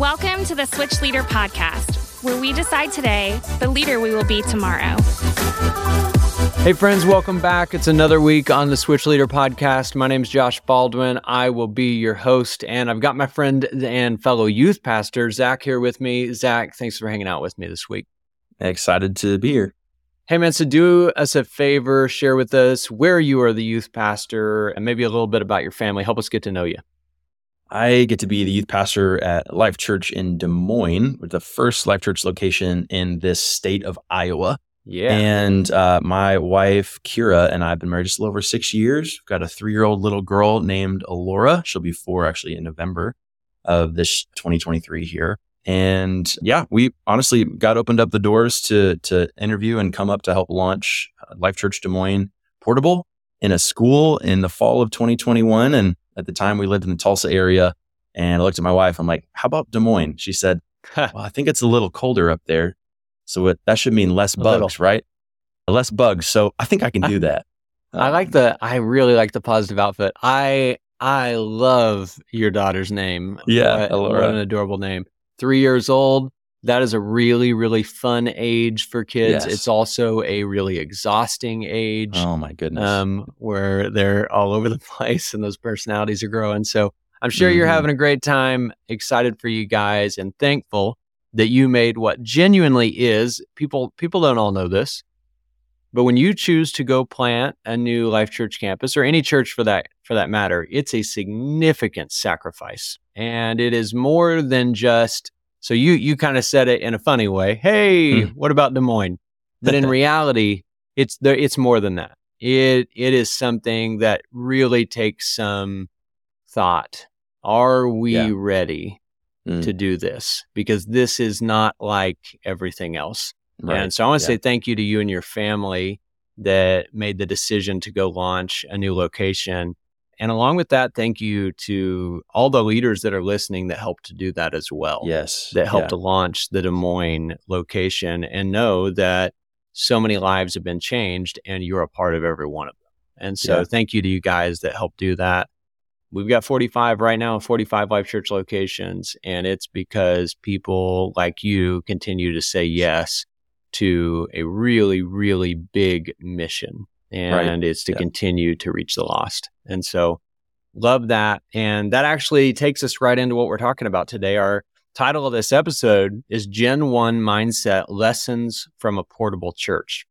Welcome to the Switch Leader Podcast, where we decide today the leader we will be tomorrow. Hey, friends, welcome back. It's another week on the Switch Leader Podcast. My name is Josh Baldwin. I will be your host, and I've got my friend and fellow youth pastor, Zach, here with me. Zach, thanks for hanging out with me this week. Excited to be here. Hey, man, so do us a favor, share with us where you are the youth pastor and maybe a little bit about your family. Help us get to know you. I get to be the youth pastor at Life Church in Des Moines, with the first Life Church location in this state of Iowa. Yeah. And uh, my wife, Kira, and I have been married just a little over six years. We've got a three year old little girl named Alora. She'll be four actually in November of this 2023 here. And yeah, we honestly got opened up the doors to to interview and come up to help launch uh, Life Church Des Moines Portable in a school in the fall of 2021. And at the time, we lived in the Tulsa area. And I looked at my wife. I'm like, how about Des Moines? She said, well, I think it's a little colder up there. So it, that should mean less bugs, right? Less bugs. So I think I can do that. I um, like the, I really like the positive outfit. I, I love your daughter's name. Yeah, What, what an adorable name. Three years old. That is a really, really fun age for kids. Yes. It's also a really exhausting age. Oh my goodness. um, where they're all over the place and those personalities are growing. So I'm sure you're Mhm. having a great time, excited for you guys, and thankful that you made what genuinely is people. People don't all know this, but when you choose to go plant a new Life Church campus or any church for that for that matter, it's a significant sacrifice, and it is more than just. So you you kind of said it in a funny way. Hey, Hmm. what about Des Moines? But in reality, it's there. It's more than that. It it is something that really takes some thought. Are we Yeah. ready Mm, to do this? Because this is not like everything else. right. And so I want to Yeah. say thank you to you and your family that made the decision to go launch a new location. And along with that, thank you to all the leaders that are listening that helped to do that as well yes. that helped Yeah. to launch the Des Moines location and know that so many lives have been changed and you're a part of every one of them. And so Yeah. thank you to you guys that helped do that. We've got 45 right now, 45 Life Church locations, and it's because people like you continue to say yes to a really, really big mission. And it's to Yeah. continue to reach the lost. And so love that. And that actually takes us right into what we're talking about today. Our title of this episode is Gen 1 Mindset Lessons from a Portable Church.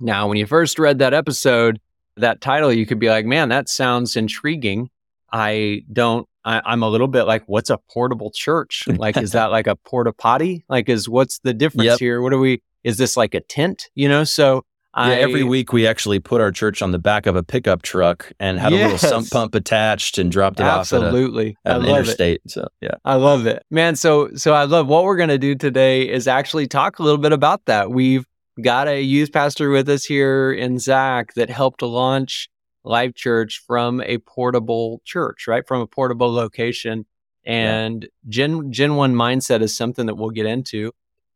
Now, when you first read that episode, that title, you could be like, man, that sounds intriguing. I don't, I, I'm a little bit like, what's a portable church? Like, is that like a porta potty? Like, is what's the difference Yep. here? What are we, is this like a tent? You know, so Yeah, every week we actually put our church on the back of a pickup truck and had a little sump pump attached and dropped it off at, a, absolutely. at I an love it. interstate. So yeah, I love it. Man, so so I love what we're going to do today is actually talk a little bit about that. We've got a youth pastor with us here in Zach that helped launch Life Church from a portable church, right? From a portable location. And Gen Gen 1 mindset is something that we'll get into.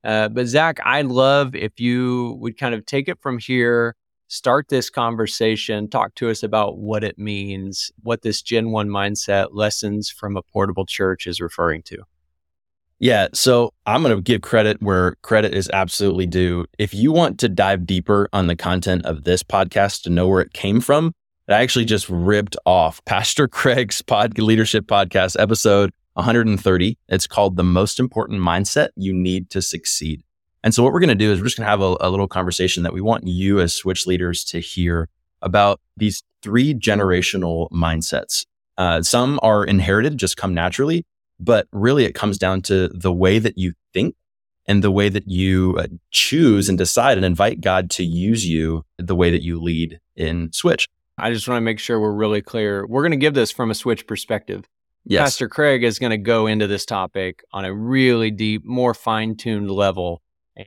Uh, but Zach, I'd love if you would kind of take it from here, start this conversation, talk to us about what it means, what this Gen 1 mindset lessons from a portable church is referring to. yeah. So I'm going to give credit where credit is absolutely due. If you want to dive deeper on the content of this podcast to know where it came from, I actually just ripped off Pastor Craig's pod leadership podcast episode 130. It's called The Most Important Mindset You Need to Succeed. And so what we're going to do is we're just going to have a, a little conversation that we want you as switch leaders to hear about these three generational mindsets. Uh, some are inherited, just come naturally, but really it comes down to the way that you think and the way that you uh, choose and decide and invite God to use you the way that you lead in Switch. I just want to make sure we're really clear. We're going to give this from a switch perspective. Yes. Pastor Craig is going to go into this topic on a really deep, more fine tuned level.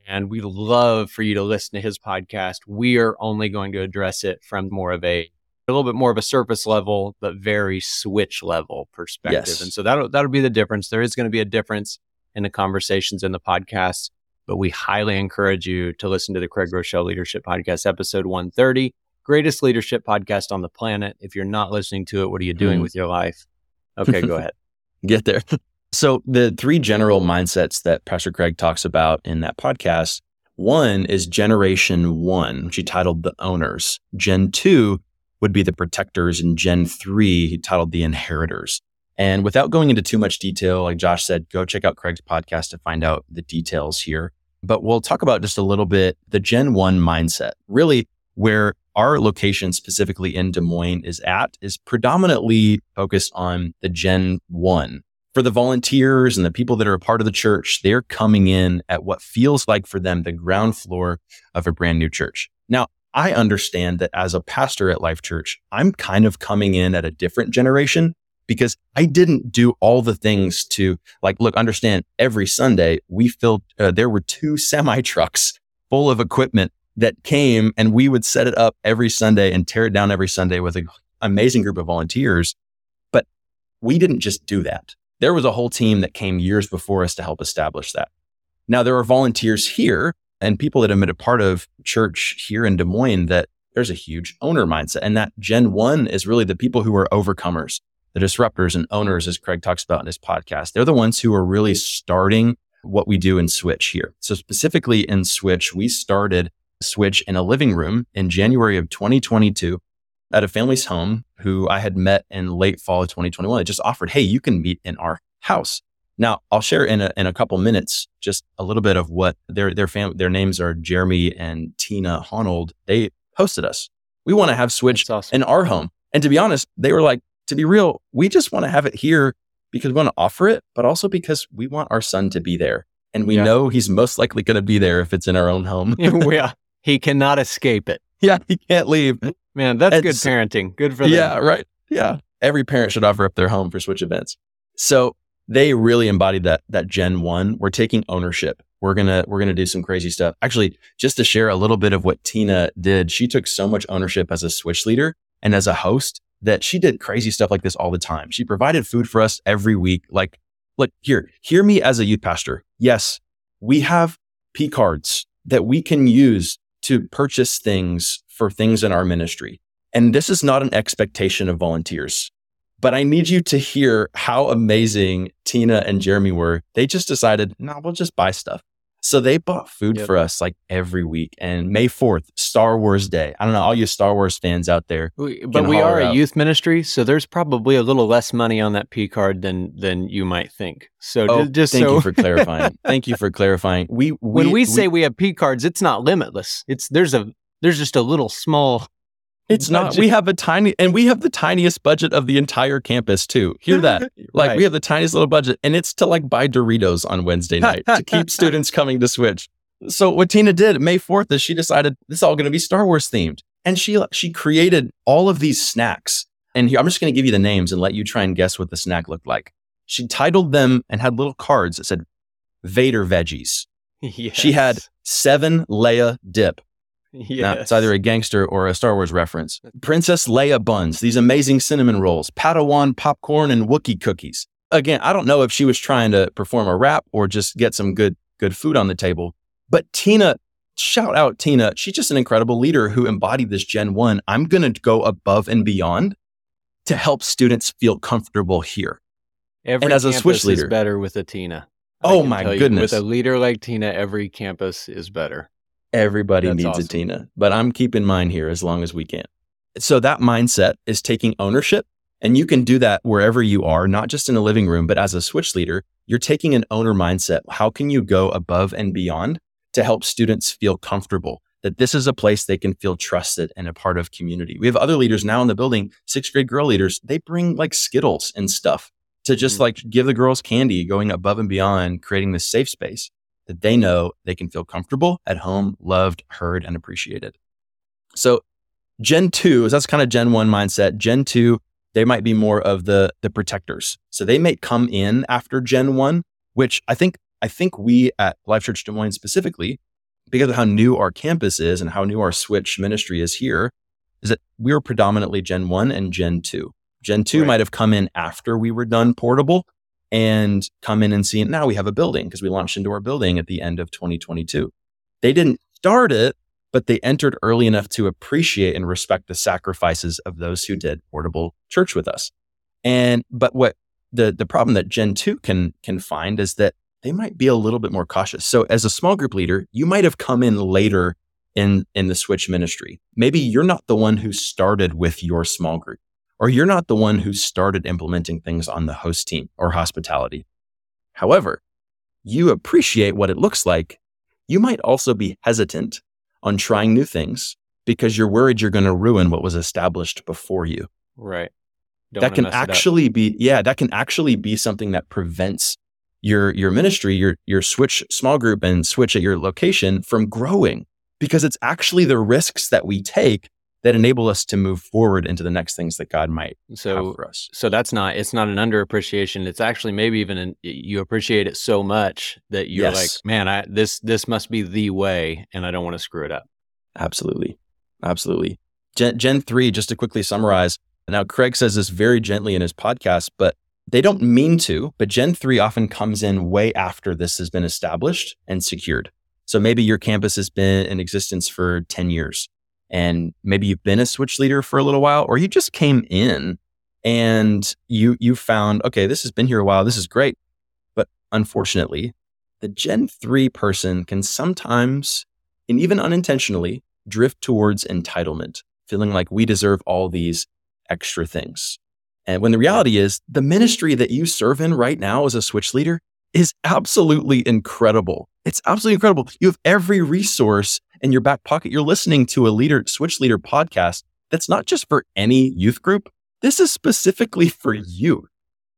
And we love for you to listen to his podcast. We are only going to address it from more of a, a little bit more of a surface level, but very switch level perspective. Yes. And so that'll, that'll be the difference. There is going to be a difference in the conversations in the podcasts, but we highly encourage you to listen to the Craig Groeschel Leadership Podcast, episode 130, greatest leadership podcast on the planet. If you're not listening to it, what are you doing Mm. with your life? Okay, go ahead. Get there. So the three general mindsets that Pastor Craig talks about in that podcast, one is generation one, which he titled the owners. Gen two would be the protectors and Gen three, he titled the inheritors. And without going into too much detail, like Josh said, go check out Craig's podcast to find out the details here. But we'll talk about just a little bit the Gen 1 mindset. Really, where our location specifically in Des Moines is at is predominantly focused on the Gen 1. For the volunteers and the people that are a part of the church, they're coming in at what feels like for them the ground floor of a brand new church. Now, I understand that as a pastor at Life Church, I'm kind of coming in at a different generation because I didn't do all the things to like, look, understand every Sunday we filled, uh, there were two semi trucks full of equipment that came and we would set it up every Sunday and tear it down every Sunday with an amazing group of volunteers. But we didn't just do that. There was a whole team that came years before us to help establish that. Now there are volunteers here and people that have been a part of church here in Des Moines that there's a huge owner mindset. And that Gen 1 is really the people who are overcomers the disruptors and owners, as Craig talks about in his podcast, they're the ones who are really starting what we do in Switch here. So specifically in Switch, we started Switch in a living room in January of 2022 at a family's home who I had met in late fall of 2021. It just offered, Hey, you can meet in our house. Now I'll share in a, in a couple minutes, just a little bit of what their, their fam, their names are Jeremy and Tina Honold. They hosted us. We want to have Switch awesome. in our home. And to be honest, they were like, to be real, we just want to have it here because we want to offer it, but also because we want our son to be there. And we yeah. know he's most likely going to be there if it's in our own home. yeah. He cannot escape it. Yeah. He can't leave. Man, that's good parenting. Good for them. Yeah. Right. Yeah. Every parent should offer up their home for Switch events. So they really embodied that, that Gen one. We're taking ownership. We're to, we're going to do some crazy stuff. Actually, just to share a little bit of what Tina did, she took so much ownership as a Switch leader and as a host that she did crazy stuff like this all the time. She provided food for us every week. Like, look, here, hear me as a youth pastor. Yes, we have P cards that we can use to purchase things for things in our ministry. And this is not an expectation of volunteers, but I need you to hear how amazing Tina and Jeremy were. They just decided, no, nah, we'll just buy stuff. So they bought food yep. for us like every week. And May 4th, Star Wars Day. I don't know, all you Star Wars fans out there. but we are a youth ministry, so there's probably a little less money on that P card than than you might think. So oh, just, just thank so... you for clarifying. thank you for clarifying. We, we when we, we say we have P cards, it's not limitless. It's there's a there's just a little small it's not. We have a tiny, and we have the tiniest budget of the entire campus too. Hear that? Like right. we have the tiniest little budget, and it's to like buy Doritos on Wednesday night to keep students coming to Switch. So what Tina did May fourth is she decided this is all going to be Star Wars themed, and she she created all of these snacks. And here I'm just going to give you the names and let you try and guess what the snack looked like. She titled them and had little cards that said Vader veggies. Yes. She had seven Leia dip. Yes. Now, it's either a gangster or a Star Wars reference. Princess Leia buns, these amazing cinnamon rolls, Padawan popcorn, and Wookie cookies. Again, I don't know if she was trying to perform a rap or just get some good good food on the table. But Tina, shout out Tina, she's just an incredible leader who embodied this Gen 1. I'm going to go above and beyond to help students feel comfortable here. Every and as a Switch leader, is better with a Tina. I oh my goodness! You, with a leader like Tina, every campus is better. Everybody That's needs awesome. a Tina, but I'm keeping mine here as long as we can. So that mindset is taking ownership. And you can do that wherever you are, not just in a living room, but as a switch leader, you're taking an owner mindset. How can you go above and beyond to help students feel comfortable that this is a place they can feel trusted and a part of community? We have other leaders now in the building, sixth grade girl leaders, they bring like Skittles and stuff to just mm-hmm. like give the girls candy, going above and beyond, creating this safe space that they know they can feel comfortable at home, loved, heard, and appreciated. So Gen 2 is that's kind of Gen 1 mindset. Gen 2, they might be more of the the protectors. So they may come in after Gen 1, which I think I think we at Life Church Des Moines specifically, because of how new our campus is and how new our switch ministry is here, is that we were predominantly Gen 1 and Gen 2. Gen 2 right. might have come in after we were done portable, and come in and see it. Now we have a building because we launched into our building at the end of 2022. They didn't start it, but they entered early enough to appreciate and respect the sacrifices of those who did portable church with us. And, but what the the problem that Gen 2 can can find is that they might be a little bit more cautious. So as a small group leader, you might have come in later in in the switch ministry. Maybe you're not the one who started with your small group or you're not the one who started implementing things on the host team or hospitality. However, you appreciate what it looks like. You might also be hesitant on trying new things because you're worried you're going to ruin what was established before you. Right. Don't that can actually be yeah, that can actually be something that prevents your your ministry, your your switch small group and switch at your location from growing because it's actually the risks that we take that enable us to move forward into the next things that God might so, have for us. So that's not it's not an underappreciation. It's actually maybe even an, you appreciate it so much that you're yes. like, man, I this this must be the way, and I don't want to screw it up. Absolutely, absolutely. Gen, Gen three, just to quickly summarize. Now, Craig says this very gently in his podcast, but they don't mean to. But Gen three often comes in way after this has been established and secured. So maybe your campus has been in existence for ten years and maybe you've been a switch leader for a little while or you just came in and you you found okay this has been here a while this is great. But unfortunately the gen 3 person can sometimes and even unintentionally drift towards entitlement feeling like we deserve all these extra things. And when the reality is the ministry that you serve in right now as a switch leader is absolutely incredible it's absolutely incredible you have every resource in your back pocket. You're listening to a leader, switch leader podcast that's not just for any youth group. This is specifically for you,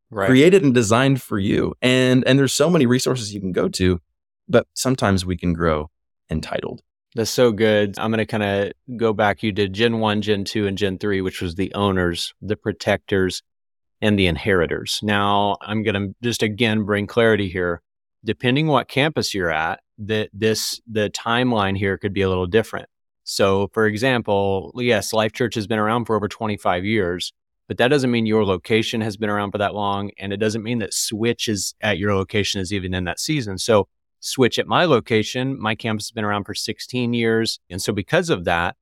right. created and designed for you. And, and there's so many resources you can go to, but sometimes we can grow entitled. That's so good. I'm going to kind of go back. You did Gen 1, Gen 2, and Gen 3, which was the owners, the protectors, and the inheritors. Now, I'm going to just again bring clarity here. Depending what campus you're at, that this the timeline here could be a little different. So, for example, yes, Life Church has been around for over 25 years, but that doesn't mean your location has been around for that long, and it doesn't mean that Switch is at your location is even in that season. So, Switch at my location, my campus has been around for 16 years, and so because of that,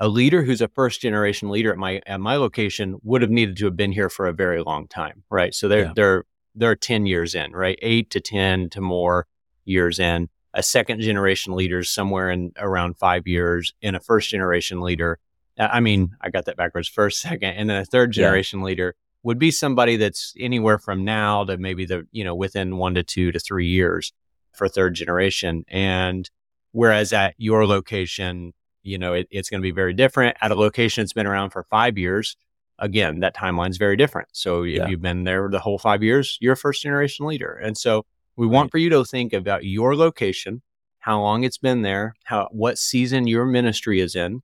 a leader who's a first generation leader at my at my location would have needed to have been here for a very long time, right? So they're yeah. they're they're 10 years in, right? 8 to 10 to more years in a second generation leader is somewhere in around five years and a first generation leader. I mean, I got that backwards first, second, and then a third generation yeah. leader would be somebody that's anywhere from now to maybe the, you know, within one to two to three years for third generation. And whereas at your location, you know, it, it's going to be very different. At a location that's been around for five years, again, that timeline is very different. So if yeah. you've been there the whole five years, you're a first generation leader. And so we want for you to think about your location, how long it's been there, how what season your ministry is in,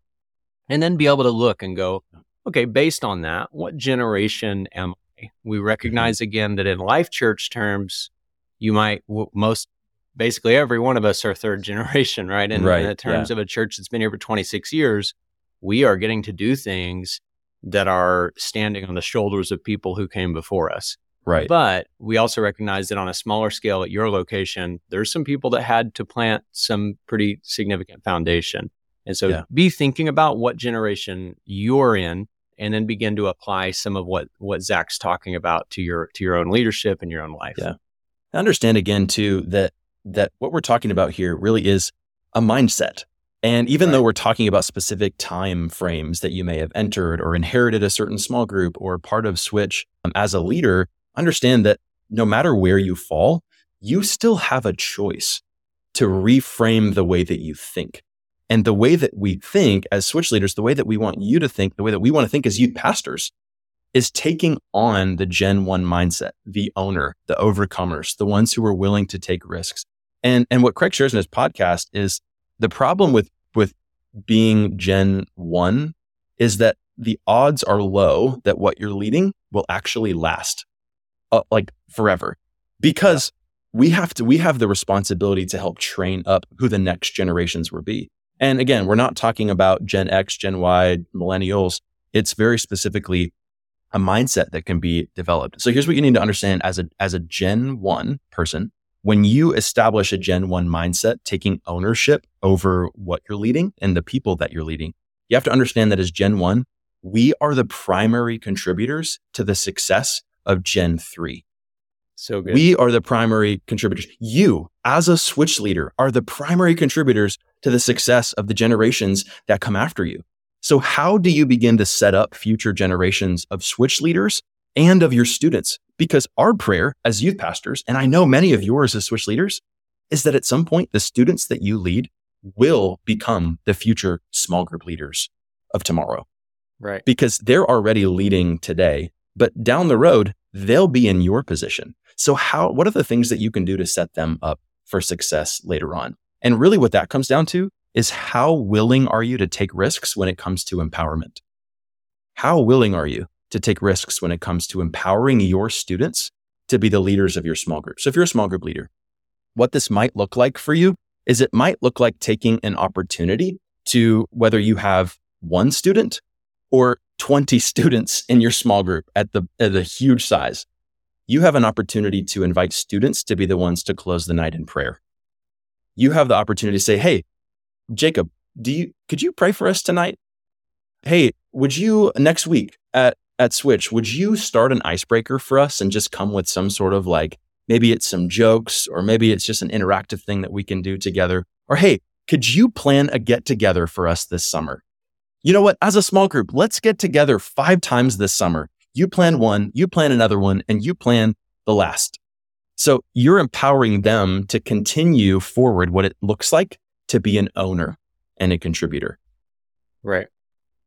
and then be able to look and go, okay, based on that, what generation am I? We mm-hmm. recognize mm-hmm. again that in life church terms, you might most basically every one of us are third generation, right? And right. in terms yeah. of a church that's been here for 26 years, we are getting to do things that are standing on the shoulders of people who came before us. Right. But we also recognize that on a smaller scale at your location, there's some people that had to plant some pretty significant foundation. And so yeah. be thinking about what generation you're in and then begin to apply some of what what Zach's talking about to your to your own leadership and your own life. Yeah. I understand again too that that what we're talking about here really is a mindset. And even right. though we're talking about specific time frames that you may have entered or inherited a certain small group or part of Switch um, as a leader, understand that no matter where you fall, you still have a choice to reframe the way that you think. And the way that we think as switch leaders, the way that we want you to think, the way that we want to think as youth pastors is taking on the Gen 1 mindset, the owner, the overcomers, the ones who are willing to take risks. And, and what Craig shares in his podcast is the problem with, with being Gen 1 is that the odds are low that what you're leading will actually last uh, like forever. Because we have to we have the responsibility to help train up who the next generations will be. And again we're not talking about gen x gen y millennials. It's very specifically a mindset that can be developed so here's what you need to understand as a as a gen 1 person when you establish a gen 1 mindset taking ownership over what you're leading and the people that you're leading you have to understand that as gen 1 we are the primary contributors to the success of Gen 3. So good. We are the primary contributors. You, as a switch leader, are the primary contributors to the success of the generations that come after you. So, how do you begin to set up future generations of switch leaders and of your students? Because our prayer as youth pastors, and I know many of yours as switch leaders, is that at some point the students that you lead will become the future small group leaders of tomorrow. Right. Because they're already leading today, but down the road, they'll be in your position. So how what are the things that you can do to set them up for success later on? And really what that comes down to is how willing are you to take risks when it comes to empowerment? How willing are you to take risks when it comes to empowering your students to be the leaders of your small group? So if you're a small group leader, what this might look like for you is it might look like taking an opportunity to whether you have one student or 20 students in your small group at the at a huge size. You have an opportunity to invite students to be the ones to close the night in prayer. You have the opportunity to say, "Hey, Jacob, do you could you pray for us tonight? Hey, would you next week at at Switch, would you start an icebreaker for us and just come with some sort of like maybe it's some jokes or maybe it's just an interactive thing that we can do together? Or hey, could you plan a get together for us this summer? You know what? As a small group, let's get together five times this summer. You plan one, you plan another one, and you plan the last. So you're empowering them to continue forward what it looks like to be an owner and a contributor. Right.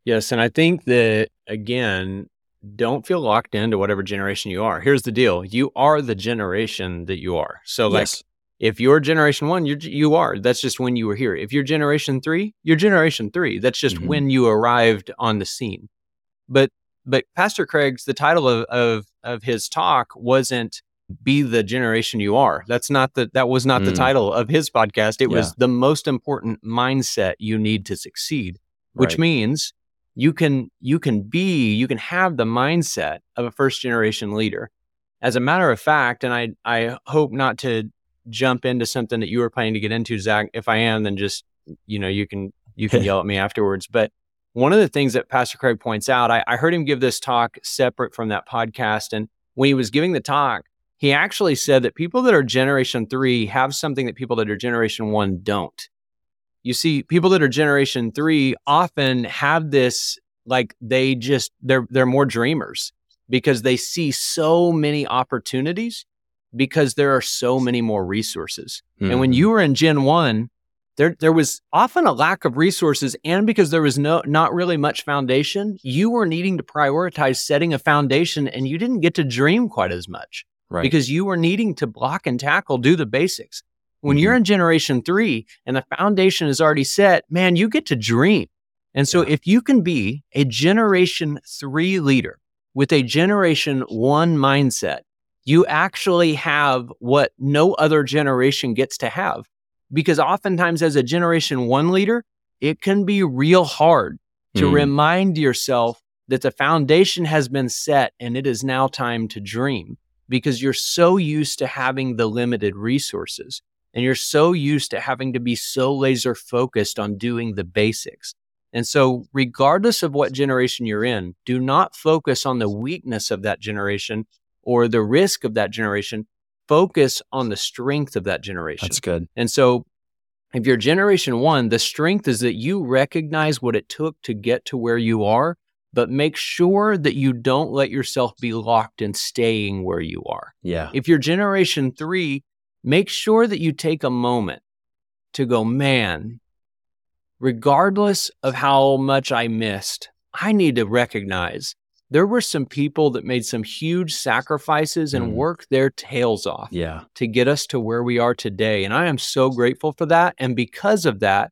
Yes. And I think that, again, don't feel locked into whatever generation you are. Here's the deal you are the generation that you are. So, like, Yes. if you're generation one, you're, you are. That's just when you were here. If you're generation three, you're generation three. That's just Mhm. when you arrived on the scene. But, but Pastor Craig's, the title of, of, of his talk wasn't be the generation you are. That's not the, that was not the Mm. title of his podcast. It Yeah. was the most important mindset you need to succeed, which Right. means you can you can be you can have the mindset of a first generation leader as a matter of fact and i i hope not to jump into something that you were planning to get into zach if i am then just you know you can you can yell at me afterwards but one of the things that pastor craig points out I, I heard him give this talk separate from that podcast and when he was giving the talk he actually said that people that are generation three have something that people that are generation one don't you see people that are generation 3 often have this like they just they're they're more dreamers because they see so many opportunities because there are so many more resources. And when Mhm. you were in Gen 1, there there was often a lack of resources and because there was no not really much foundation, you were needing to prioritize setting a foundation and you didn't get to dream quite as much right. because you were needing to block and tackle, do the basics. When you're in generation three and the foundation is already set, man, you get to dream. And so Yeah. if you can be a generation three leader with a generation one mindset, you actually have what no other generation gets to have. Because oftentimes, as a generation one leader, it can be real hard to Mm. remind yourself that the foundation has been set and it is now time to dream because you're so used to having the limited resources and you're so used to having to be so laser focused on doing the basics. And so, regardless of what generation you're in, do not focus on the weakness of that generation or the risk of that generation. Focus on the strength of that generation. That's good. And so, if you're generation one, the strength is that you recognize what it took to get to where you are, but make sure that you don't let yourself be locked in staying where you are. Yeah. If you're generation three, make sure that you take a moment to go, man, regardless of how much I missed, I need to recognize there were some people that made some huge sacrifices and Mm. worked their tails off Yeah. to get us to where we are today. And I am so grateful for that. And because of that,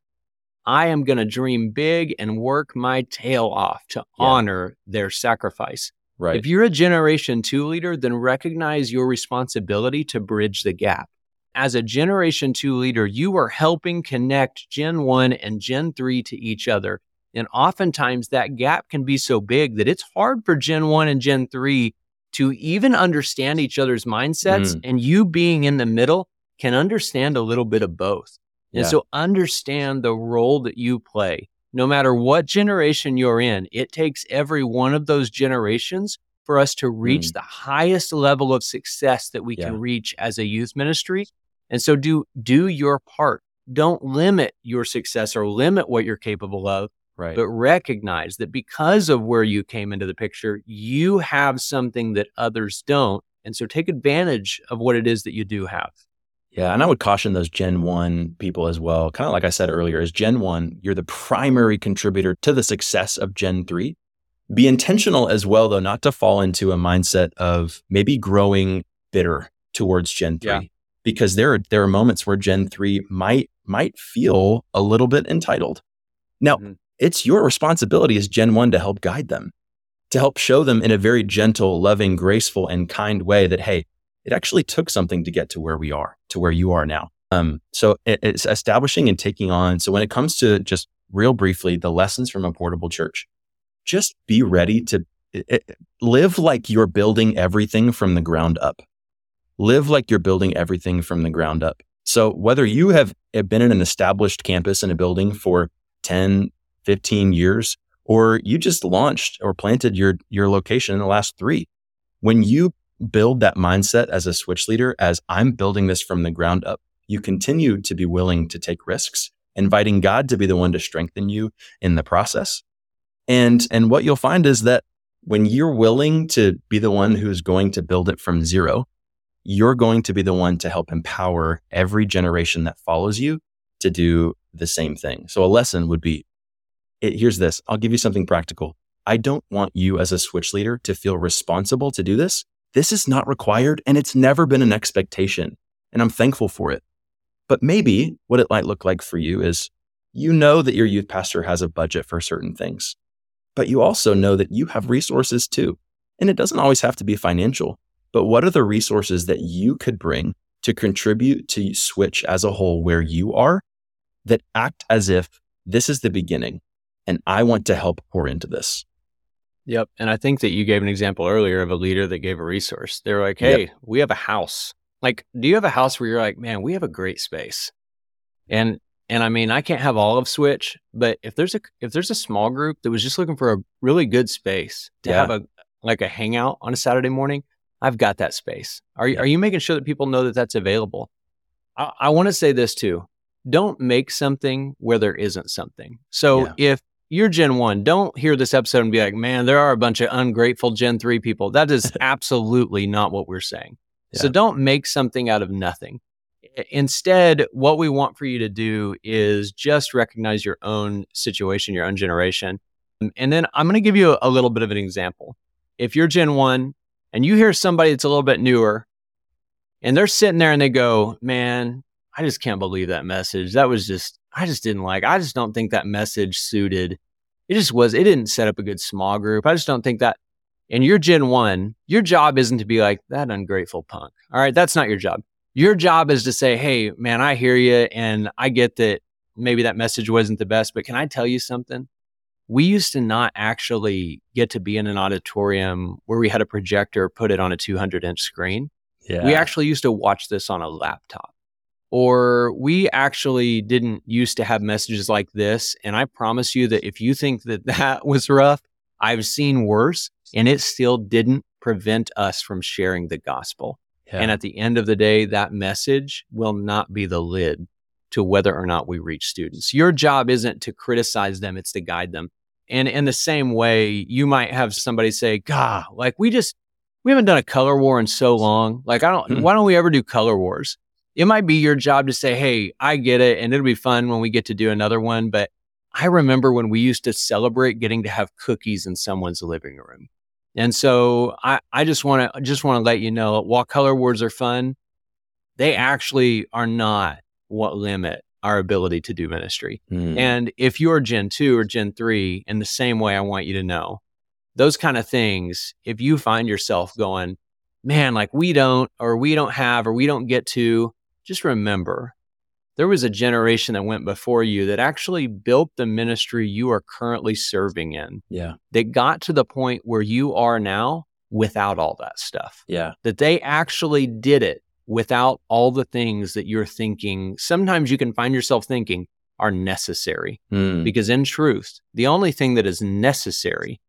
I am going to dream big and work my tail off to Yeah. honor their sacrifice. Right. If you're a generation two leader, then recognize your responsibility to bridge the gap. As a generation two leader, you are helping connect Gen one and Gen three to each other. And oftentimes that gap can be so big that it's hard for Gen one and Gen three to even understand each other's mindsets. Mm. And you being in the middle can understand a little bit of both. And Yeah. so understand the role that you play. No matter what generation you're in, it takes every one of those generations for us to reach Mm. the highest level of success that we Yeah. can reach as a youth ministry. And so do do your part. Don't limit your success or limit what you're capable of, Right. but recognize that because of where you came into the picture, you have something that others don't. And so take advantage of what it is that you do have. Yeah, and I would caution those Gen 1 people as well. Kind of like I said earlier, as Gen 1, you're the primary contributor to the success of Gen 3. Be intentional as well, though, not to fall into a mindset of maybe growing bitter towards Gen 3. Yeah. Because there are there are moments where Gen 3 might might feel a little bit entitled. Now, Mhm. it's your responsibility as Gen 1 to help guide them, to help show them in a very gentle, loving, graceful, and kind way that, hey, it actually took something to get to where we are, to where you are now. Um, so it, it's establishing and taking on. So when it comes to just real briefly, the lessons from a portable church, just be ready to it- live like you're building everything from the ground up. Live like you're building everything from the ground up. So whether you have been in an established campus in a building for 10, 15 years, or you just launched or planted your, your location in the last three, when you build that mindset as a switch leader, as I'm building this from the ground up, you continue to be willing to take risks, inviting God to be the one to strengthen you in the process. And, and what you'll find is that when you're willing to be the one who's going to build it from zero, you're going to be the one to help empower every generation that follows you to do the same thing. So a lesson would be, it, here's this. I'll give you something practical. I don't want you as a switch leader to feel responsible to do this. This is not required and it's never been an expectation. And I'm thankful for it. But maybe what it might look like for you is you know that your youth pastor has a budget for certain things, but you also know that you have resources too. And it doesn't always have to be financial, but what are the resources that you could bring to contribute to Switch as a whole where you are that act as if this is the beginning and I want to help pour into this? Yep. And I think that you gave an example earlier of a leader that gave a resource. They're like, Yep. hey, we have a house. Like, do you have a house where you're like, man, we have a great space? And and I mean, I can't have all of Switch, but if there's a if there's a small group that was just looking for a really good space to Yeah. have a like a hangout on a Saturday morning, I've got that space. Are you Yeah. are you making sure that people know that that's available? I, I want to say this too. Don't make something where there isn't something. So Yeah. if you're Gen 1, don't hear this episode and be like, man, there are a bunch of ungrateful Gen 3 people. That is absolutely not what we're saying. So don't make something out of nothing. Instead, what we want for you to do is just recognize your own situation, your own generation. Um, And then I'm going to give you a, a little bit of an example. If you're Gen 1 and you hear somebody that's a little bit newer and they're sitting there and they go, man, I just can't believe that message. That was just, I just didn't like, I just don't think that message suited. It just was, it didn't set up a good small group. I just don't think that. And you're Gen 1, your job isn't to be like, that ungrateful punk. All right. That's not your job. Your job is to say, hey, man, I hear you. And I get that maybe that message wasn't the best, but can I tell you something? We used to not actually get to be in an auditorium where we had a projector put it on a 200 inch screen. Yeah. We actually used to watch this on a laptop. Or we actually didn't used to have messages like this. And I promise you that if you think that that was rough, I've seen worse and it still didn't prevent us from sharing the gospel. Yeah. And at the end of the day, that message will not be the lid to whether or not we reach students. Your job isn't to criticize them, it's to guide them. And in the same way, you might have somebody say, God, like we just, we haven't done a color war in so long. Like, I don't, Hmm. why don't we ever do color wars? It might be your job to say, Hey, I get it. And it'll be fun when we get to do another one. But I remember when we used to celebrate getting to have cookies in someone's living room. And so I, I just want to just want to let you know while color words are fun, they actually are not what limit our ability to do ministry. Hmm. And if you're Gen 2 or Gen 3, in the same way, I want you to know those kind of things, if you find yourself going, man, like we don't, or we don't have, or we don't get to, just remember there was a generation that went before you that actually built the ministry you are currently serving in yeah. that got to the point where you are now without all that stuff. Yeah. That they actually did it without all the things that you're thinking. Sometimes you can find yourself thinking are necessary Hmm. because, in truth, the only thing that is necessary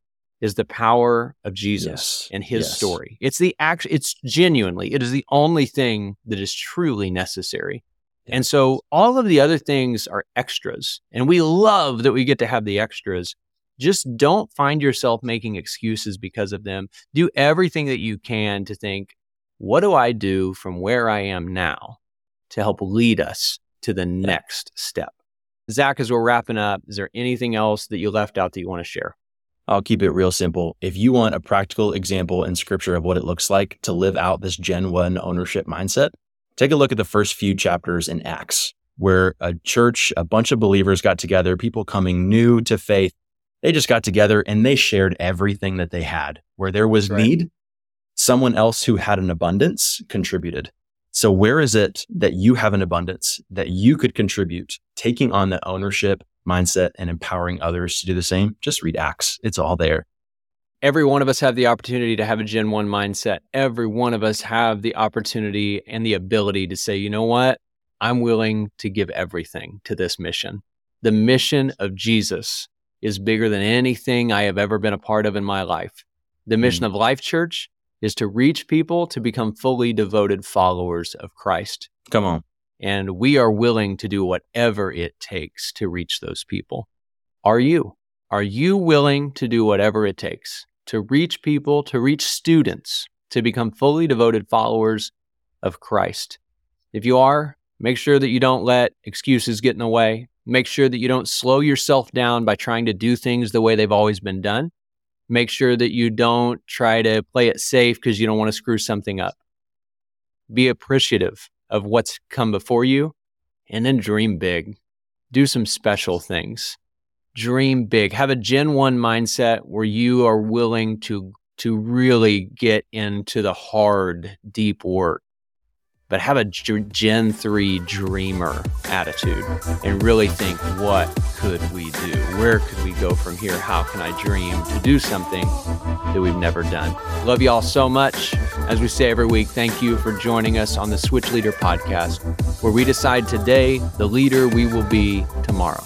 is the power of Jesus Yes. and his Yes. story. It's the act it's genuinely, it is the only thing that is truly necessary. And so all of the other things are extras. And we love that we get to have the extras. Just don't find yourself making excuses because of them. Do everything that you can to think, what do I do from where I am now to help lead us to the next step? Zach, as we're wrapping up, is there anything else that you left out that you want to share? I'll keep it real simple. If you want a practical example in scripture of what it looks like to live out this Gen 1 ownership mindset, take a look at the first few chapters in Acts, where a church, a bunch of believers got together, people coming new to faith. They just got together and they shared everything that they had. Where there was Right. need, someone else who had an abundance contributed. So, where is it that you have an abundance that you could contribute, taking on the ownership mindset and empowering others to do the same? Just read Acts. It's all there. every one of us have the opportunity to have a gen 1 mindset every one of us have the opportunity and the ability to say you know what i'm willing to give everything to this mission the mission of jesus is bigger than anything i have ever been a part of in my life the hmm. mission of life church is to reach people to become fully devoted followers of christ Come on. And we are willing to do whatever it takes to reach those people. Are you? Are you willing to do whatever it takes to reach people, to reach students, to become fully devoted followers of Christ? If you are, make sure that you don't let excuses get in the way. Make sure that you don't slow yourself down by trying to do things the way they've always been done. Make sure that you don't try to play it safe because you don't want to screw something up. Be appreciative of what's come before you and then dream big. Do some special things. Dream big. Have a Gen 1 mindset where you are willing to to really get into the hard, deep work. But have a Gen 3 dreamer attitude and really think what could we do? Where could we go from here? How can I dream to do something that we've never done? Love you all so much. As we say every week, thank you for joining us on the Switch Leader podcast, where we decide today the leader we will be tomorrow.